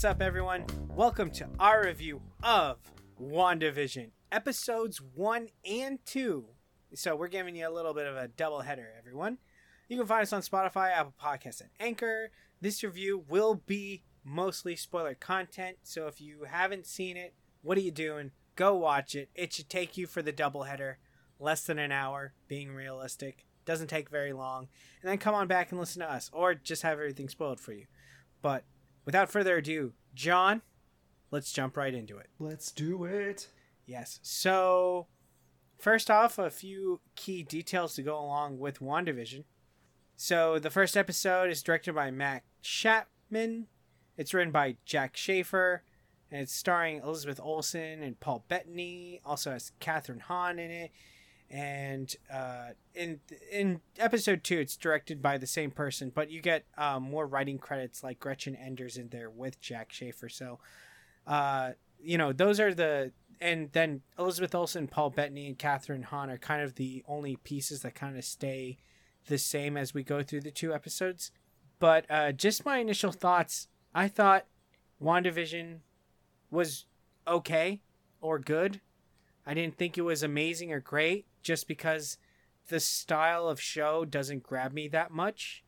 What's up, everyone? Welcome to our review of WandaVision, episodes 1 and 2. So, we're giving you a little bit of a double header, everyone. You can find us on Spotify, Apple Podcasts, and Anchor. This review will be mostly spoiler content, so if you haven't seen it, what are you doing? Go watch it. It should take you for the double header, less than an hour, being realistic. Doesn't take very long. And then come on back and listen to us, or just have everything spoiled for you. But without further ado, John, let's jump right into it. Let's do it. Yes. So, first off, a few key details to go along with WandaVision. So, the first episode is directed by Matt Shakman. It's written by Jac Schaeffer, and it's starring Elizabeth Olsen and Paul Bettany. Also has Kathryn Hahn in it. And uh, in in episode two, it's directed by the same person, but you get um, more writing credits like Gretchen Enders in there with Jac Schaeffer. So, uh, you know, those are the and then Elizabeth Olsen, Paul Bettany, and Kathryn Hahn are kind of the only pieces that kind of stay the same as we go through the two episodes. But uh, just my initial thoughts, I thought WandaVision was okay or good. I didn't think it was amazing or great just because the style of show doesn't grab me that much.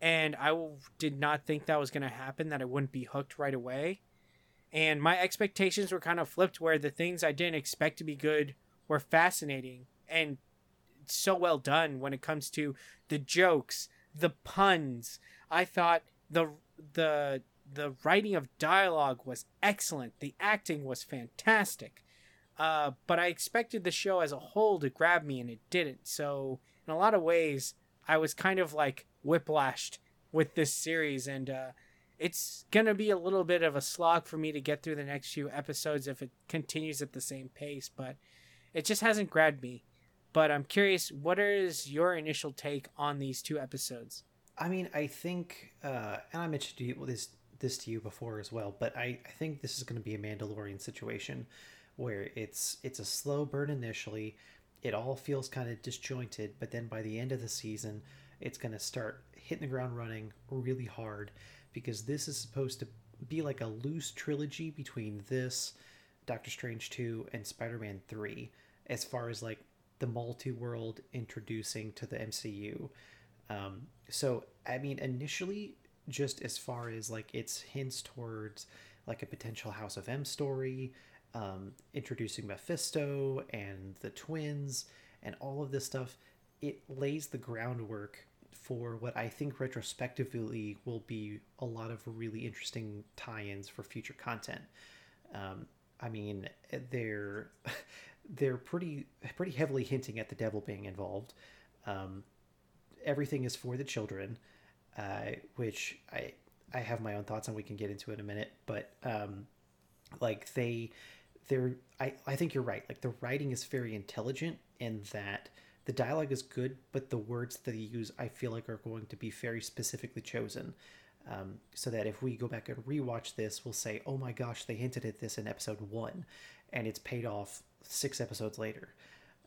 And I did not think that was going to happen, that I wouldn't be hooked right away. And my expectations were kind of flipped where the things I didn't expect to be good were fascinating and so well done when it comes to the jokes, the puns. I thought the the the writing of dialogue was excellent. The acting was fantastic. Uh, but I expected the show as a whole to grab me, and it didn't. So, in a lot of ways, I was kind of like whiplashed with this series, and uh, it's gonna be a little bit of a slog for me to get through the next few episodes if it continues at the same pace. But it just hasn't grabbed me. But I'm curious, what is your initial take on these two episodes? I mean, I think, uh, and I mentioned to you, this this to you before as well, but I, I think this is going to be a Mandalorian situation where it's it's a slow burn initially. It all feels kind of disjointed, but then by the end of the season, it's going to start hitting the ground running really hard because this is supposed to be like a loose trilogy between this, Doctor Strange 2, and Spider Man 3, as far as like the multi world introducing to the MCU. Um, so, I mean, initially, just as far as like its hints towards like a potential House of M story, um, introducing Mephisto and the twins and all of this stuff, it lays the groundwork for what I think retrospectively will be a lot of really interesting tie-ins for future content. Um, I mean, they're they're pretty pretty heavily hinting at the devil being involved. Um, everything is for the children, uh, which I I have my own thoughts on. We can get into in a minute, but um, like they they're I, I think you're right. Like the writing is very intelligent in that the dialogue is good but the words that they use i feel like are going to be very specifically chosen. Um, so that if we go back and rewatch this we'll say oh my gosh they hinted at this in episode one and it's paid off six episodes later.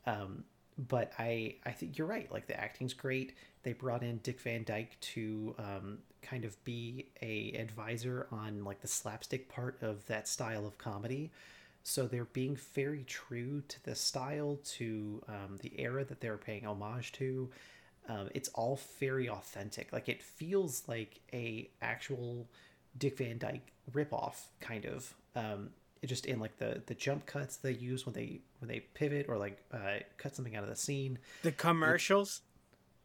Um, but i i think you're right. Like the acting's great. They brought in dick van dyke to um, kind of be a advisor on like the slapstick part of that style of comedy so they're being very true to the style, to um, the era that they're paying homage to. Um, it's all very authentic. Like it feels like a actual Dick Van Dyke ripoff, kind of. Um, just in like the the jump cuts they use when they when they pivot or like uh, cut something out of the scene. The commercials.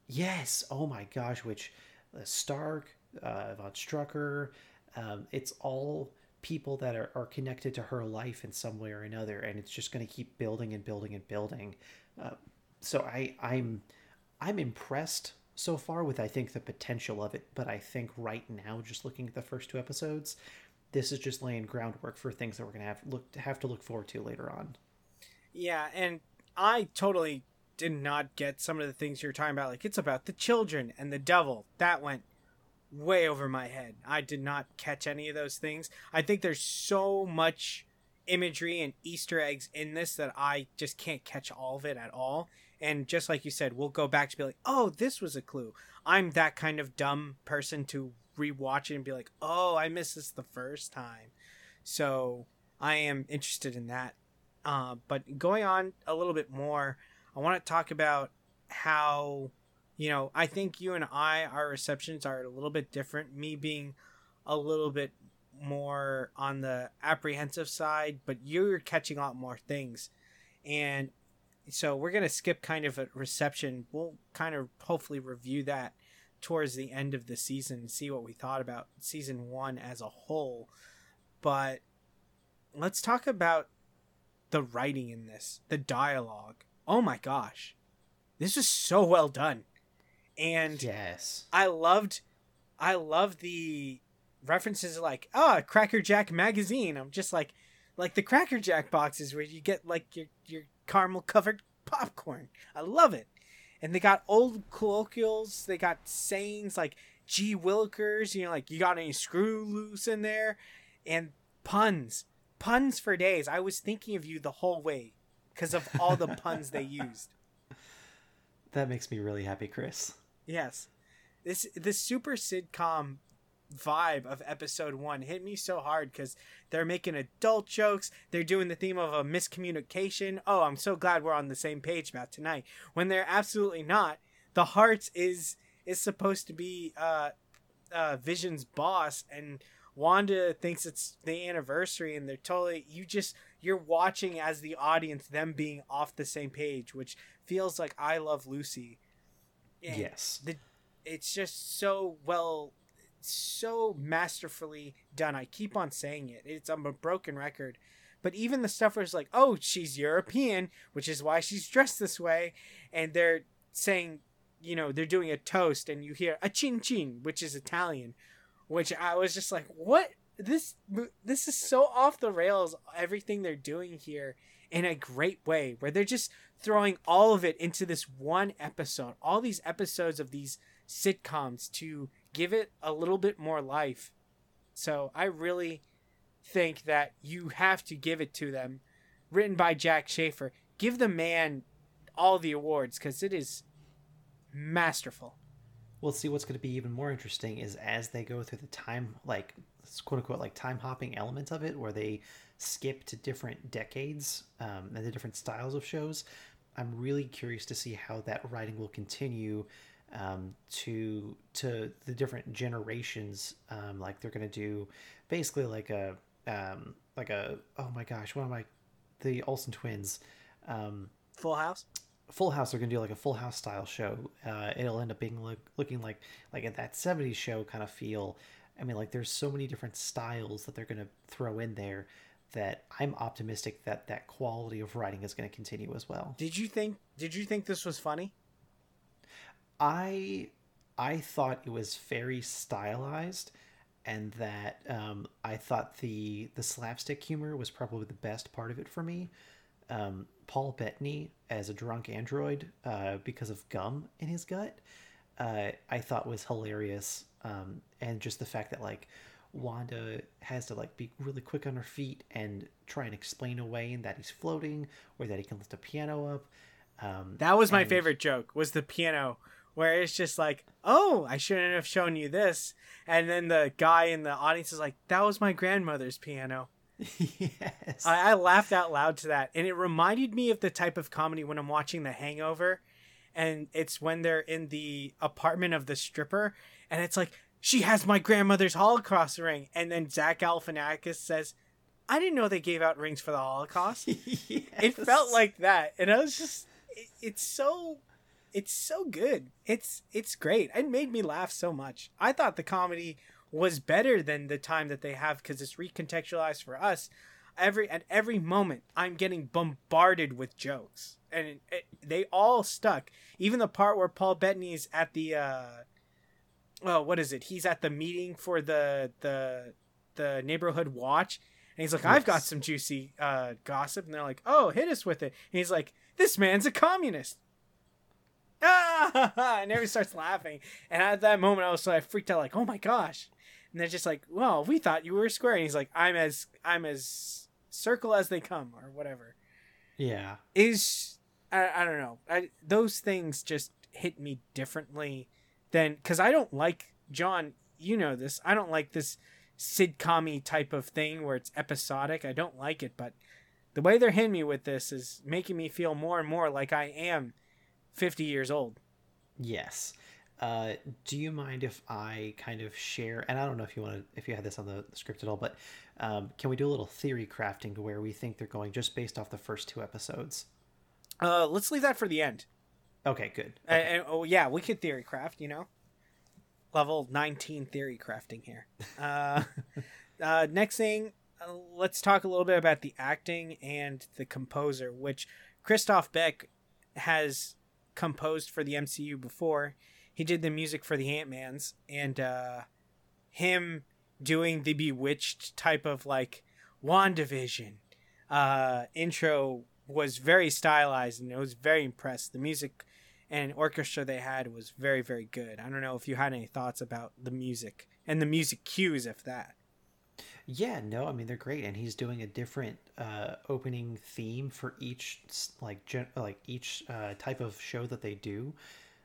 It, yes. Oh my gosh. Which uh, Stark, uh, von Strucker. Um, it's all people that are, are connected to her life in some way or another and it's just going to keep building and building and building. Uh, so i i'm i'm impressed so far with i think the potential of it but i think right now just looking at the first two episodes this is just laying groundwork for things that we're going to have look have to look forward to later on. Yeah and i totally did not get some of the things you're talking about like it's about the children and the devil. That went way over my head. I did not catch any of those things. I think there's so much imagery and Easter eggs in this that I just can't catch all of it at all. And just like you said, we'll go back to be like, oh, this was a clue. I'm that kind of dumb person to rewatch it and be like, oh, I missed this the first time. So I am interested in that. Uh, but going on a little bit more, I want to talk about how, you know, I think you and I, our receptions are a little bit different. Me being a little bit more on the apprehensive side, but you're catching lot more things. And so we're going to skip kind of a reception. We'll kind of hopefully review that towards the end of the season and see what we thought about season one as a whole. But let's talk about the writing in this, the dialogue. Oh my gosh. This is so well done. And yes. I loved I loved the references like, oh, Cracker Jack magazine. I'm just like like the Cracker Jack boxes where you get like your your caramel covered popcorn. I love it. And they got old colloquials, they got sayings like gee willikers, you know, like you got any screw loose in there and puns. Puns for days. I was thinking of you the whole way because of all the puns they used. That makes me really happy, Chris. Yes. This this super sitcom vibe of episode one hit me so hard because they're making adult jokes. They're doing the theme of a miscommunication. Oh, I'm so glad we're on the same page about tonight. When they're absolutely not. The Harts is is supposed to be uh, uh, Vision's boss, and Wanda thinks it's the anniversary, and they're totally you just you're watching as the audience them being off the same page, which feels like I Love Lucy. And yes, the, it's just so well so masterfully done. I keep on saying it. It's I'm a broken record. But even the stuff where it's like, oh, she's European, which is why she's dressed this way, and they're saying, you know, they're doing a toast, and you hear a chin chin, which is Italian, which I was just like, what? This this is so off the rails. Everything they're doing here in a great way, where they're just throwing all of it into this one episode. All these episodes of these sitcoms to give it a little bit more life. So I really think that you have to give it to them. Written by Jac Schaeffer. Give the man all the awards because it is masterful. We'll see what's going to be even more interesting is as they go through the time, like quote unquote, like time hopping element of it, where they skip to different decades um, and the different styles of shows. I'm really curious to see how that writing will continue um, to to the different generations. Um, like they're gonna do basically like a um, like a oh my gosh, what am I? The Olsen twins. Um, Full House. Full House. They're gonna do like a Full House style show. Uh, it'll end up being look, looking like like at that '70s show kind of feel. I mean, like there's so many different styles that they're gonna throw in there that I'm optimistic that that quality of writing is going to continue as well. Did you think? Did you think this was funny? I I thought it was very stylized, and that um, I thought the the slapstick humor was probably the best part of it for me. Um, Paul Bettany as a drunk android uh, because of gum in his gut, uh, I thought was hilarious, um, and just the fact that like Wanda has to like be really quick on her feet and try and explain away and that he's floating or that he can lift a piano up. Um, that was my and... favorite joke. Was the piano where it's just like, oh, I shouldn't have shown you this. And then the guy in the audience is like, that was my grandmother's piano. yes. I, I laughed out loud to that. And it reminded me of the type of comedy when I'm watching The Hangover. And it's when they're in the apartment of the stripper. And it's like, she has my grandmother's Holocaust ring. And then Zach Galifianakis says, I didn't know they gave out rings for the Holocaust. yes. It felt like that. And I was just, it, it's so it's so good. It's it's great. It made me laugh so much. I thought the comedy was better than the time that they have because it's recontextualized for us. Every at every moment, I'm getting bombarded with jokes, and it, it, they all stuck. Even the part where Paul Bettany is at the, uh, oh, what is it? He's at the meeting for the the the neighborhood watch, and he's like, yes. "I've got some juicy uh, gossip," and they're like, "Oh, hit us with it." And he's like, "This man's a communist." ah! and everybody starts laughing. And at that moment, I was like freaked out, like, oh my gosh. And they're just like, well, we thought you were square. And he's like, I'm as I'm as circle as they come, or whatever. Yeah. Is I, I don't know. I, those things just hit me differently than because I don't like John you know this. I don't like this sitcom type of thing where it's episodic. I don't like it, but the way they're hitting me with this is making me feel more and more like I am 50 years old. Yes. Uh, do you mind if I kind of share? And I don't know if you want to, if you had this on the script at all, but um, can we do a little theory crafting to where we think they're going just based off the first two episodes? Uh, let's leave that for the end. Okay, good. Okay. Oh yeah, we could theory craft. You know, level 19 theory crafting here. Uh, uh, next thing, uh, let's talk a little bit about the acting and the composer, which Christoph Beck has composed for the MCU before. He did the music for the Ant Mans, and uh, him doing the Bewitched type of like WandaVision uh, intro was very stylized, and it was very impressed. The music and orchestra they had was very very good. I don't know if you had any thoughts about the music and the music cues, if that. Yeah, no, I mean they're great, and he's doing a different uh, opening theme for each like gen- like each uh, type of show that they do.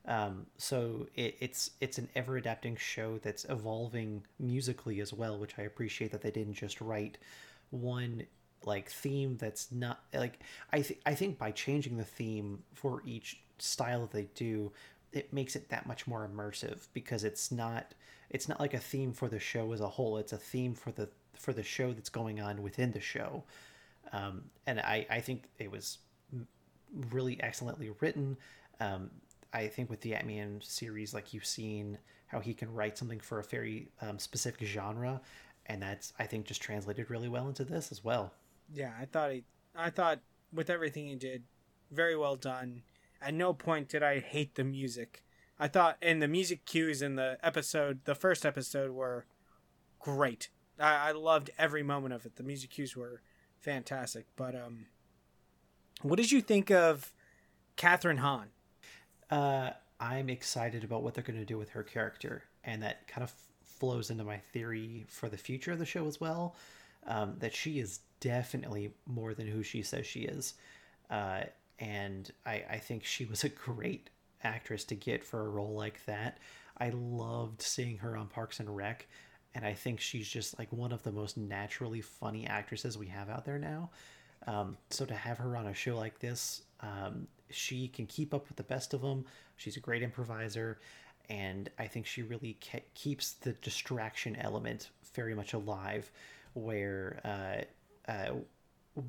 Um, so it, it's it's an ever adapting show that's evolving musically as well, which I appreciate that they didn't just write one like theme that's not like I think I think by changing the theme for each style that they do, it makes it that much more immersive because it's not it's not like a theme for the show as a whole. It's a theme for the for the show that's going on within the show. Um, and I, I think it was really excellently written. Um, I think with the Ant-Man series, like you've seen how he can write something for a very um, specific genre, and that's I think just translated really well into this as well. Yeah, I thought he, I thought with everything he did, very well done. At no point did I hate the music. I thought, and the music cues in the episode, the first episode, were great. I, I loved every moment of it. The music cues were fantastic. But um, what did you think of Kathryn Hahn? Uh, I'm excited about what they're going to do with her character, and that kind of flows into my theory for the future of the show as well. Um, that she is definitely more than who she says she is, uh, and I, I think she was a great actress to get for a role like that. I loved seeing her on Parks and Rec and I think she's just like one of the most naturally funny actresses we have out there now. Um, so to have her on a show like this, um, she can keep up with the best of them. She's a great improviser, and I think she really ke- keeps the distraction element very much alive, where uh, uh,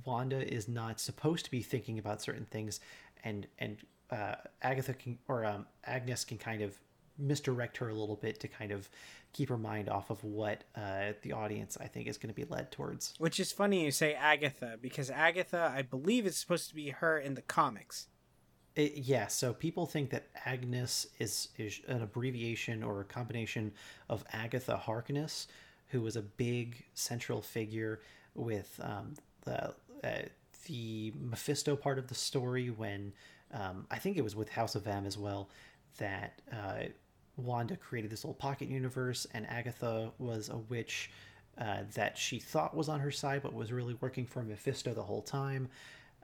Wanda is not supposed to be thinking about certain things, and and uh, Agatha can or um, Agnes can kind of misdirect her a little bit to kind of keep her mind off of what uh, the audience I think is going to be led towards. Which is funny you say Agatha because Agatha, I believe, is supposed to be her in the comics. It, yeah, so people think that Agnes is is an abbreviation or a combination of Agatha Harkness, who was a big central figure with um, the uh, the Mephisto part of the story when um, I think it was with House of M as well that uh, Wanda created this little pocket universe, and Agatha was a witch uh, that she thought was on her side, but was really working for Mephisto the whole time.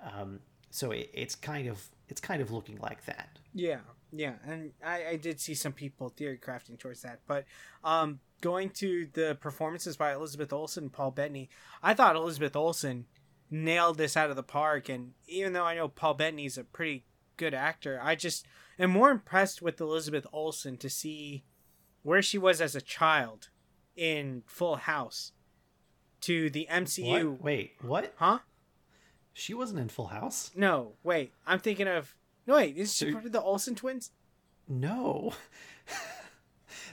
Um, so it, it's kind of it's kind of looking like that. Yeah, yeah, and I, I did see some people theory crafting towards that, but um, going to the performances by Elizabeth Olsen and Paul Bettany, I thought Elizabeth Olsen nailed this out of the park, and even though I know Paul Bettany's a pretty good actor, I just am more impressed with Elizabeth Olsen to see where she was as a child in Full House to the MCU. What? Wait, what? Huh? She wasn't in Full House. No, wait. I'm thinking of. No, wait. Is she part of the Olsen twins? No.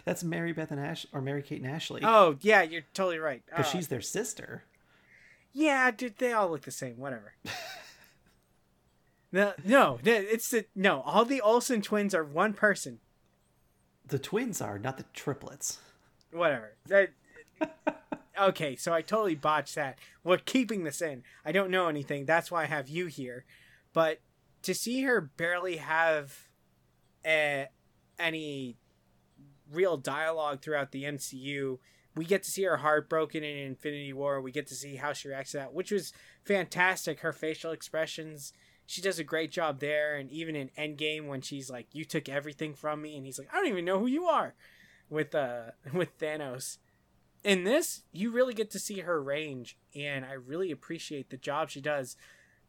That's Mary Beth and Ash or Mary Kate and Ashley. Oh yeah, you're totally right. Because uh, she's their sister. Yeah, dude, they all look the same. Whatever. No, no, it's the no. All the Olsen twins are one person. The twins are not the triplets. Whatever. okay, so I totally botched that. We're keeping this in. I don't know anything. That's why I have you here. But to see her barely have a, any real dialogue throughout the MCU, we get to see her heartbroken in Infinity War. We get to see how she reacts to that, which was fantastic. Her facial expressions she does a great job there and even in endgame when she's like you took everything from me and he's like i don't even know who you are with uh with Thanos. In this, you really get to see her range, and I really appreciate the job she does.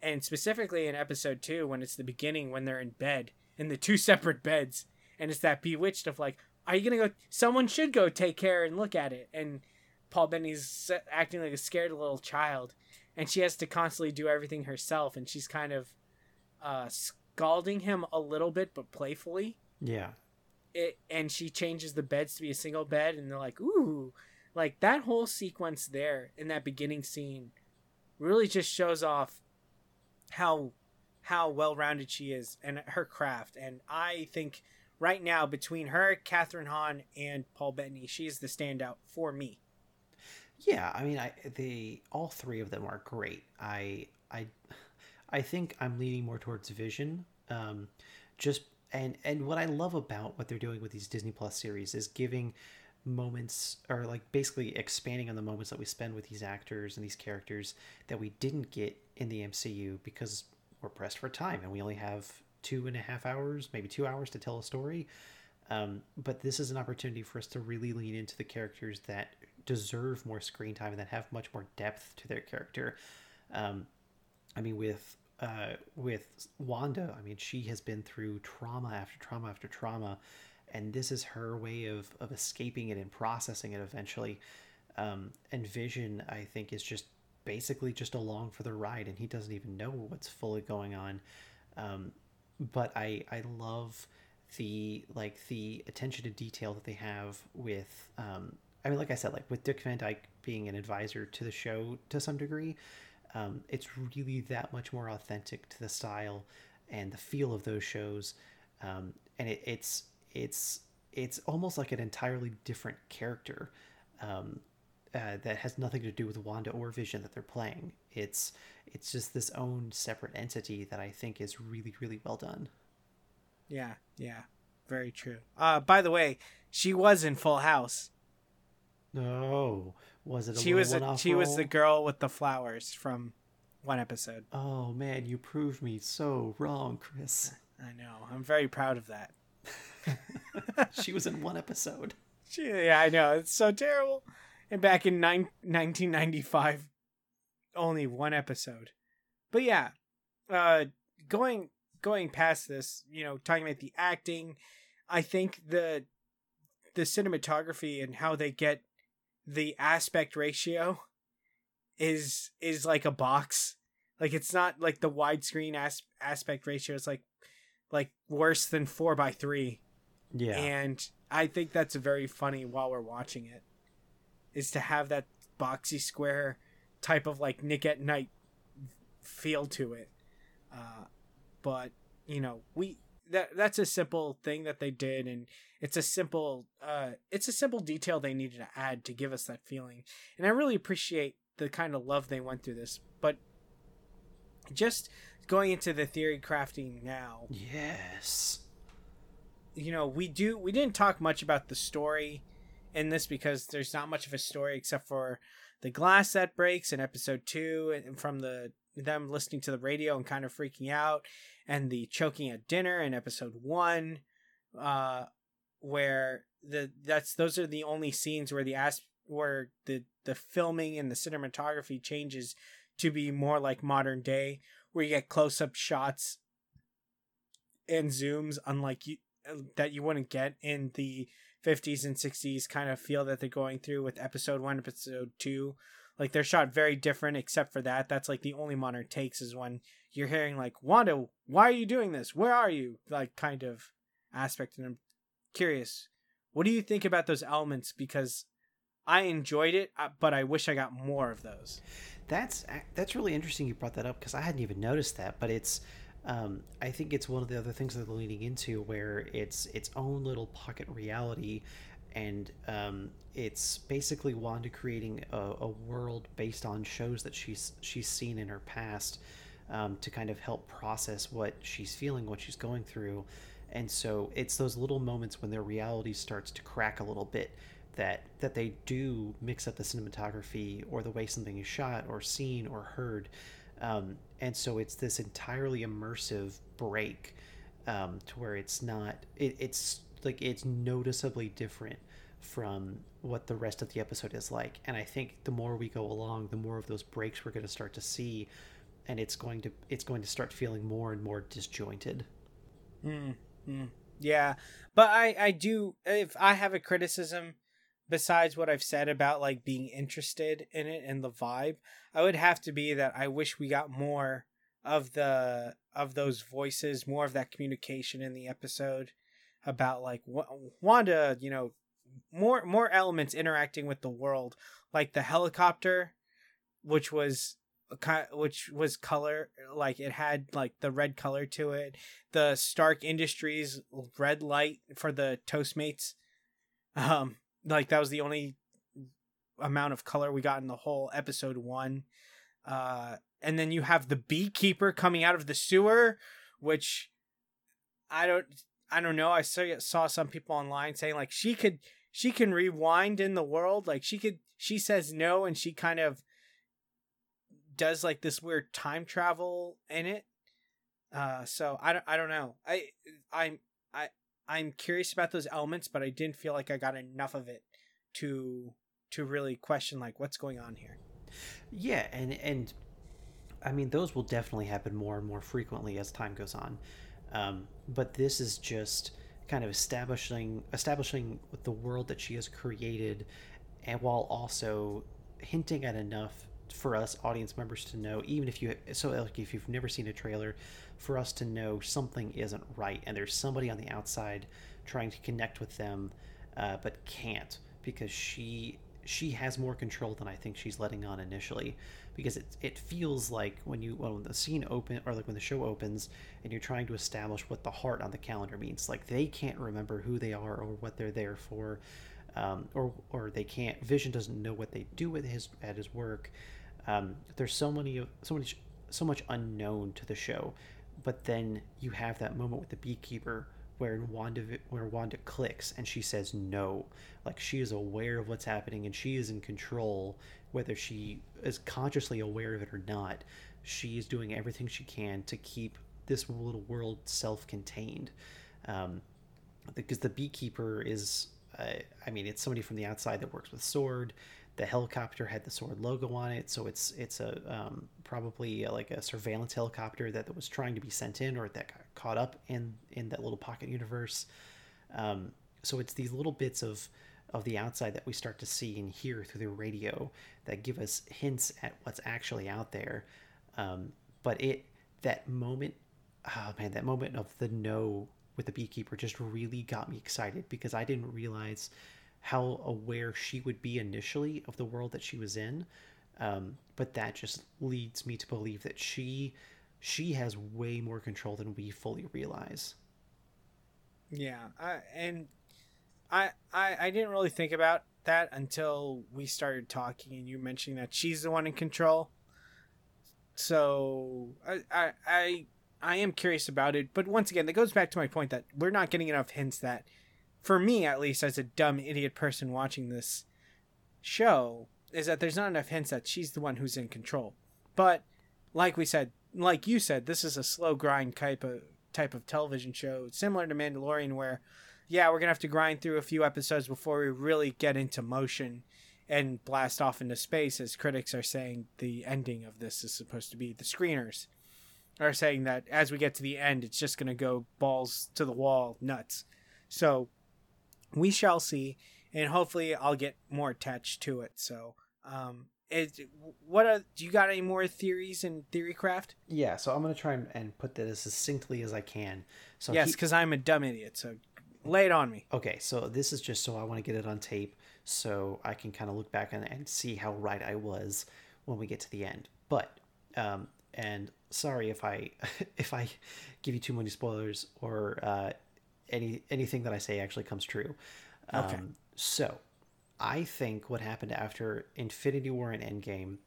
And specifically in episode two, when it's the beginning, when they're in bed in the two separate beds, and it's that bewitched of like, are you gonna go? Someone should go take care and look at it. And Paul Bettany's acting like a scared little child, and she has to constantly do everything herself, and she's kind of uh, scalding him a little bit, but playfully. Yeah. It and she changes the beds to be a single bed, and they're like, ooh, like that whole sequence there in that beginning scene really just shows off how how well rounded she is and her craft. And I think right now between her, Kathryn Hahn, and Paul Bettany, she's the standout for me. Yeah, I mean, I they all three of them are great. I I I think I'm leaning more towards Vision. Um, just and and what I love about what they're doing with these Disney Plus series is giving moments or like basically expanding on the moments that we spend with these actors and these characters that we didn't get in the MCU because we're pressed for time and we only have two and a half hours, maybe two hours to tell a story. Um, but this is an opportunity for us to really lean into the characters that deserve more screen time and that have much more depth to their character. Um, I mean, with uh, with Wanda, I mean, she has been through trauma after trauma after trauma, and this is her way of of escaping it and processing it eventually. Um, and Vision, I think, is just basically just along for the ride, and he doesn't even know what's fully going on. Um, but I I love the like the attention to detail that they have with um, I mean, like I said, like with Dick Van Dyke being an advisor to the show to some degree, um, it's really that much more authentic to the style and the feel of those shows, um, and it, it's it's it's almost like an entirely different character um, uh, that has nothing to do with Wanda or Vision that they're playing. It's it's just this own separate entity that I think is really really well done. Yeah, yeah, very true. Uh, by the way, she was in Full House. No, was it? she was a, she role? was the girl with the flowers from one episode. Oh man, you proved me so wrong, Chris. I know. I'm very proud of that. she was in one episode. She, yeah, I know. It's so terrible. And back in nine, 1995, only one episode. But yeah, uh, going going past this, you know, talking about the acting, I think the the cinematography and how they get the aspect ratio is is like a box. Like it's not like the widescreen as- aspect ratio is like like worse than four by three. Yeah. And I think that's very funny while we're watching it. Is to have that boxy square type of like Nick at Night feel to it. Uh, but you know, we that that's a simple thing that they did and it's a simple uh it's a simple detail they needed to add to give us that feeling. And i really appreciate the kind of love they went through this but just going into the theory crafting now yes. you know we do we didn't talk much about the story in this because there's not much of a story except for the glass that breaks in episode two and from the them listening to the radio and kind of freaking out and the choking at dinner in episode one, uh, where the that's those are the only scenes where the as where the the filming and the cinematography changes to be more like modern day, where you get close up shots and zooms, unlike you that you wouldn't get in the 50s and 60s kind of feel that they're going through with episode one, episode two. Like they're shot very different, except for that. That's like the only modern takes is when you're hearing like Wanda, why are you doing this? Where are you? Like kind of aspect. And I'm curious, what do you think about those elements? Because I enjoyed it, uh, but I wish I got more of those. That's that's really interesting. You brought that up because I hadn't even noticed that. But it's, um, I think it's one of the other things that they're leaning into where it's its own little pocket reality, and um, it's basically Wanda creating a, a world based on shows that she's she's seen in her past um, to kind of help process what she's feeling, what she's going through. And so it's those little moments when their reality starts to crack a little bit that that they do mix up the cinematography or the way something is shot or seen or heard. Um, and so it's this entirely immersive break um, to where it's not it, it's like it's noticeably different from what the rest of the episode is like. And I think the more we go along, the more of those breaks we're going to start to see, and it's going to it's going to start feeling more and more disjointed. Mm, mm, yeah, but I I do if I have a criticism besides what I've said about like being interested in it and the vibe, I would have to be that I wish we got more of the of those voices, more of that communication in the episode about like Wanda, you know, more more elements interacting with the world, like the helicopter, which was which was color like it had like the red color to it the stark industries red light for the toastmates um like that was the only amount of color we got in the whole episode one. Uh and then you have the beekeeper coming out of the sewer which i don't i don't know. I saw some people online saying like she could she can rewind in the world. Like she could she says no and she kind of does like this weird time travel in it. Uh so i don't i don't know. I i'm i'm curious about those elements but i didn't feel like i got enough of it to to really question like what's going on here. Yeah and and i mean those will definitely happen more and more frequently as time goes on. Um but this is just kind of establishing establishing the world that she has created and while also hinting at enough for us audience members to know even if you so like if you've never seen a trailer for us to know something isn't right and there's somebody on the outside trying to connect with them uh, but can't because she she has more control than I think she's letting on initially because it it feels like when you when the scene open or like when the show opens and you're trying to establish what the heart on the calendar means like they can't remember who they are or what they're there for um, or or they can't vision doesn't know what they do with his at his work um, there's so many so much so much unknown to the show but then you have that moment with the beekeeper where Wanda where Wanda clicks and she says no. Like she is aware of what's happening and she is in control, whether she is consciously aware of it or not. She is doing everything she can to keep this little world self-contained. Um, because the beekeeper is, uh, I mean, it's somebody from the outside that works with sword the helicopter had the sword logo on it so it's it's a um, probably a, like a surveillance helicopter that, that was trying to be sent in or that got caught up in in that little pocket universe. Um, so it's these little bits of of the outside that we start to see and hear through the radio that give us hints at what's actually out there. Um, but it that moment oh man that moment of the no with the beekeeper just really got me excited because i didn't realize how aware she would be initially of the world that she was in. Um, but that just leads me to believe that she she has way more control than we fully realize. Yeah, I, and I, I I didn't really think about that until we started talking and you mentioning that she's the one in control. So I I I, I am curious about it, but once again, that goes back to my point that we're not getting enough hints that for me at least as a dumb idiot person watching this show is that there's not enough hints that she's the one who's in control. But like we said like you said this is a slow grind type of type of television show similar to mandalorian where yeah we're gonna have to grind through a few episodes before we really get into motion and blast off into space as critics are saying the ending of this is supposed to be. The screeners are saying that as we get to the end it's just to go balls to the wall nuts. So we shall see, and hopefully I'll get more attached to it. So, um, is what are, do you got any more theories in theorycraft? Yeah, so I'm gonna try and, and put that as succinctly as I can. So yes, because I'm a dumb idiot. So lay it on me. Okay, so this is just so I want to get it on tape, so I can kind of look back and, and see how right I was when we get to the end. But um, and sorry if I if I give you too many spoilers or uh, any anything that I say actually comes true. Okay. Um, so, I think what happened after Infinity War and Endgame,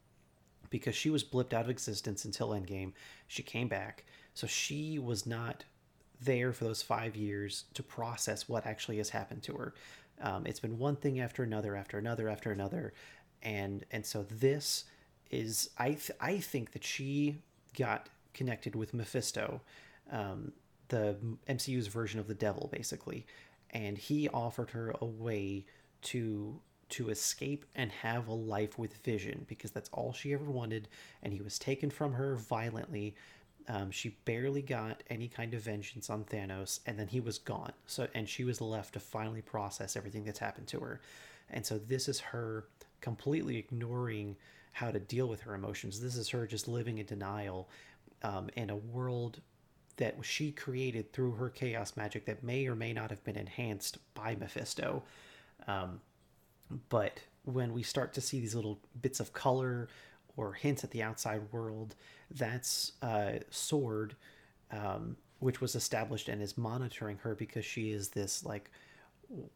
because she was blipped out of existence until Endgame, she came back. So she was not there for those five years to process what actually has happened to her. Um, it's been one thing after another, after another, after another, and and so this is I th- I think that she got connected with Mephisto. Um, the MCU's version of the devil, basically. And he offered her a way to to escape and have a life with Vision because that's all she ever wanted, and he was taken from her violently. Um, she barely got any kind of vengeance on Thanos, and then he was gone. So, and she was left to finally process everything that's happened to her. And so, this is her completely ignoring how to deal with her emotions. This is her just living in denial um, in a world that she created through her chaos magic that may or may not have been enhanced by Mephisto. Um, but when we start to see these little bits of color or hints at the outside world, that's uh, Sword, um, which was established and is monitoring her because she is this like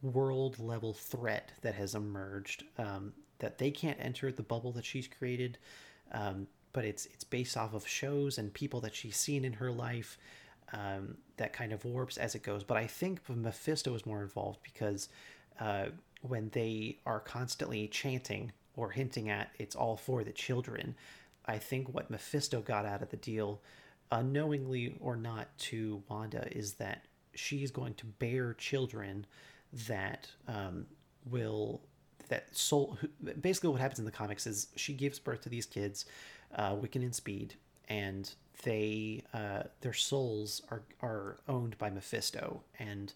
world level threat that has emerged. Um, that they can't enter the bubble that she's created, um, but it's it's based off of shows and people that she's seen in her life. Um, that kind of warps as it goes. But I think Mephisto is more involved because uh, when they are constantly chanting or hinting at it's all for the children, I think what Mephisto got out of the deal, unknowingly or not to Wanda, is that she's going to bear children that um, will that soul. Basically, what happens in the comics is she gives birth to these kids, uh, Wiccan and Speed, and they uh, their souls are are owned by Mephisto, and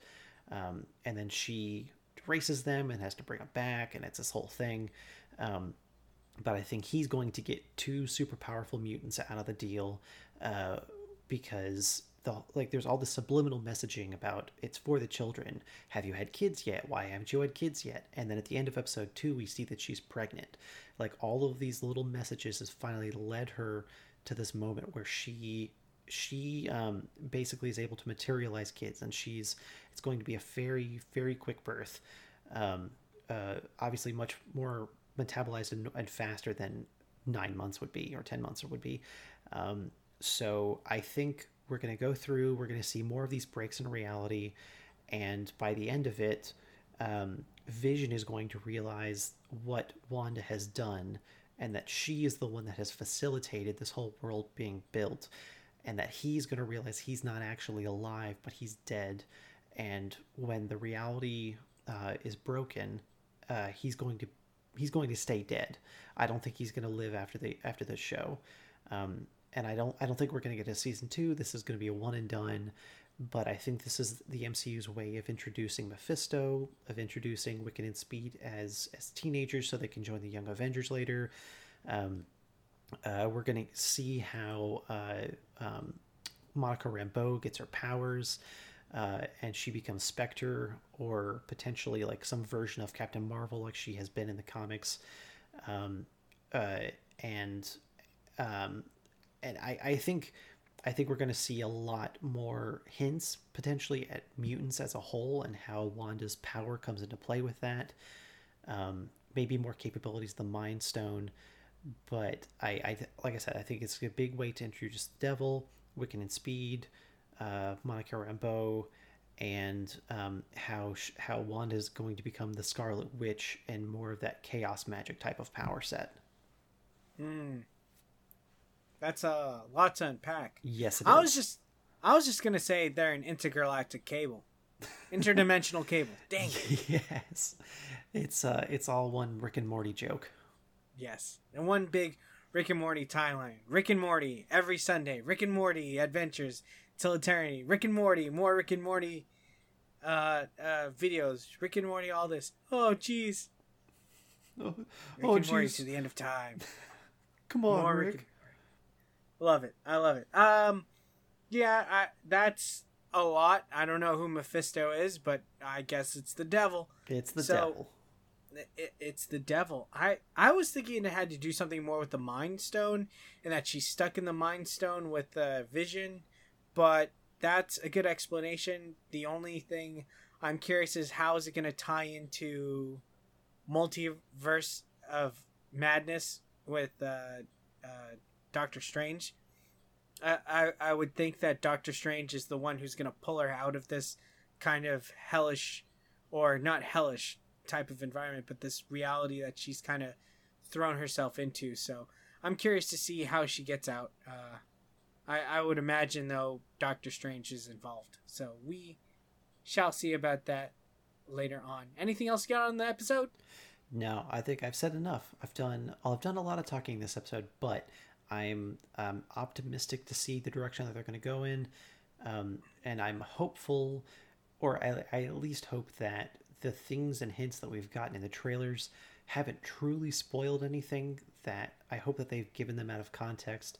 um, and then she races them and has to bring them back, and it's this whole thing. Um, but I think he's going to get two super powerful mutants out of the deal uh, because the like there's all the subliminal messaging about it's for the children. Have you had kids yet? Why haven't you had kids yet? And then at the end of episode two, we see that she's pregnant. Like all of these little messages has finally led her to this moment where she she um, basically is able to materialize kids, and she's it's going to be a very very quick birth. Um, uh, obviously, much more metabolized and, and, faster than nine months would be or ten months would be. Um, so I think we're going to go through. We're going to see more of these breaks in reality, and by the end of it, um, Vision is going to realize what Wanda has done and that she is the one that has facilitated this whole world being built and that he's going to realize he's not actually alive but he's dead and when the reality uh, is broken uh, he's going to he's going to stay dead i don't think he's going to live after the after this show um, and i don't i don't think we're going to get a season two this is going to be a one and done but I think this is the MCU's way of introducing Mephisto, of introducing Wiccan and Speed as as teenagers, so they can join the Young Avengers later. Um, uh, we're going to see how uh, um, Monica Rambeau gets her powers, uh, and she becomes Spectre, or potentially like some version of Captain Marvel, like she has been in the comics. Um, uh, and um, and I, I think I think we're going to see a lot more hints potentially at mutants as a whole and how Wanda's power comes into play with that. Um, maybe more capabilities the Mind Stone, but I, I like I said, I think it's a big way to introduce the Devil, Wiccan and Speed, uh, Monica Rambeau, and um, how how Wanda is going to become the Scarlet Witch and more of that chaos magic type of power set. Hmm. That's a lot to unpack. Yes, I is. was just I was just gonna say they're an intergalactic cable, interdimensional cable. Dang it. Yes, it's uh, it's all one Rick and Morty joke. Yes, and one big Rick and Morty timeline. Rick and Morty every Sunday. Rick and Morty adventures till eternity. Rick and Morty, more Rick and Morty uh, uh, videos. Rick and Morty, all this. Oh, jeez. Oh, Rick oh, and geez. Morty to the end of time. Come on, more Rick. Rick Love it. I love it. Um, yeah, I, that's a lot. I don't know who Mephisto is, but I guess it's the devil. It's the so, devil. It, it's the devil. I I was thinking it had to do something more with the Mind Stone, and that she's stuck in the Mind Stone with uh, Vision, but that's a good explanation. The only thing I'm curious is how is it going to tie into multiverse of madness with uh, uh, Doctor Strange. I, I, I would think that Doctor Strange is the one who's going to pull her out of this kind of hellish, or not hellish type of environment, but this reality that she's kind of thrown herself into. So I'm curious to see how she gets out. Uh, I, I would imagine, though, Doctor Strange is involved. So we shall see about that. later on. Anything else got on the episode? No, I think I've said enough. I've done I've done a lot of talking this episode, but I'm um, optimistic to see the direction that they're going to go in, um, and I'm hopeful, or I, I at least hope that the things and hints that we've gotten in the trailers haven't truly spoiled anything. That I hope that they've given them out of context,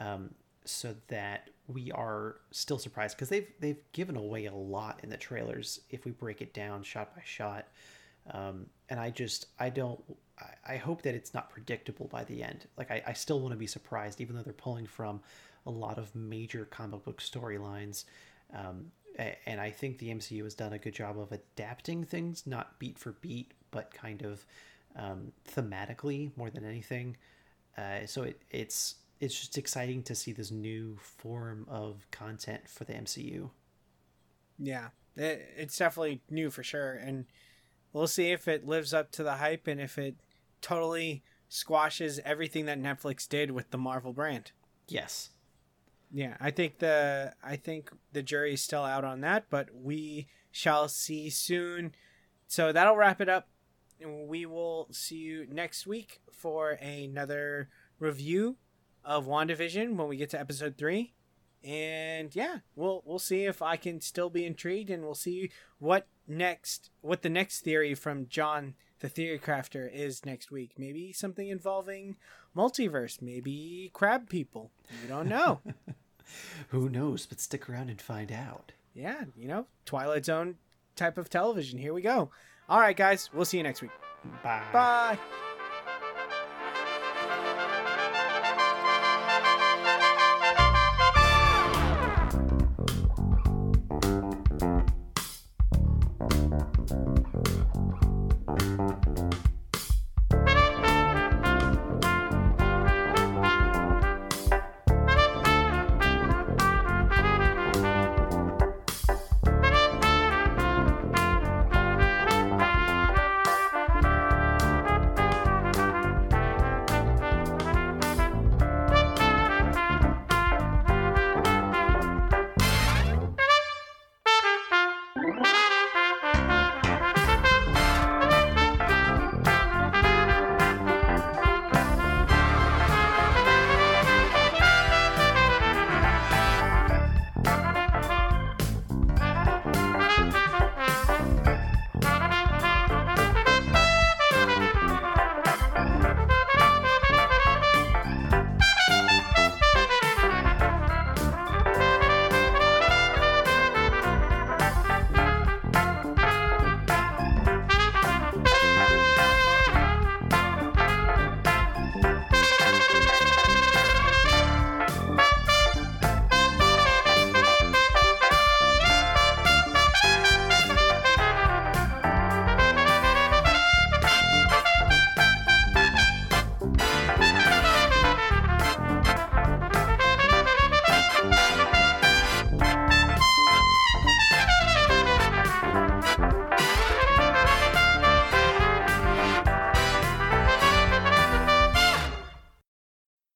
um, so that we are still surprised because they've they've given away a lot in the trailers if we break it down shot by shot. Um, and I just I don't I, hope that it's not predictable by the end. Like I, I still want to be surprised, even though they're pulling from a lot of major comic book storylines. Um, and I think the MCU has done a good job of adapting things, not beat for beat, but kind of um, thematically more than anything. Uh, so it, it's it's just exciting to see this new form of content for the MCU. Yeah, it, it's definitely new for sure, and we'll see if it lives up to the hype and if it totally squashes everything that Netflix did with the Marvel brand. Yes. Yeah, I think the I think the jury's still out on that, but we shall see soon. So that'll wrap it up. We will see you next week for another review of WandaVision when we get to episode 3 and yeah, we'll we'll see if I can still be intrigued, and we'll see what next, what the next theory from John, the theory crafter, is next week. Maybe something involving multiverse, maybe crab people. You don't know. Who knows? But stick around and find out. Yeah, you know, Twilight Zone type of television. Here we go. All right, guys, we'll see you next week. Bye. Bye.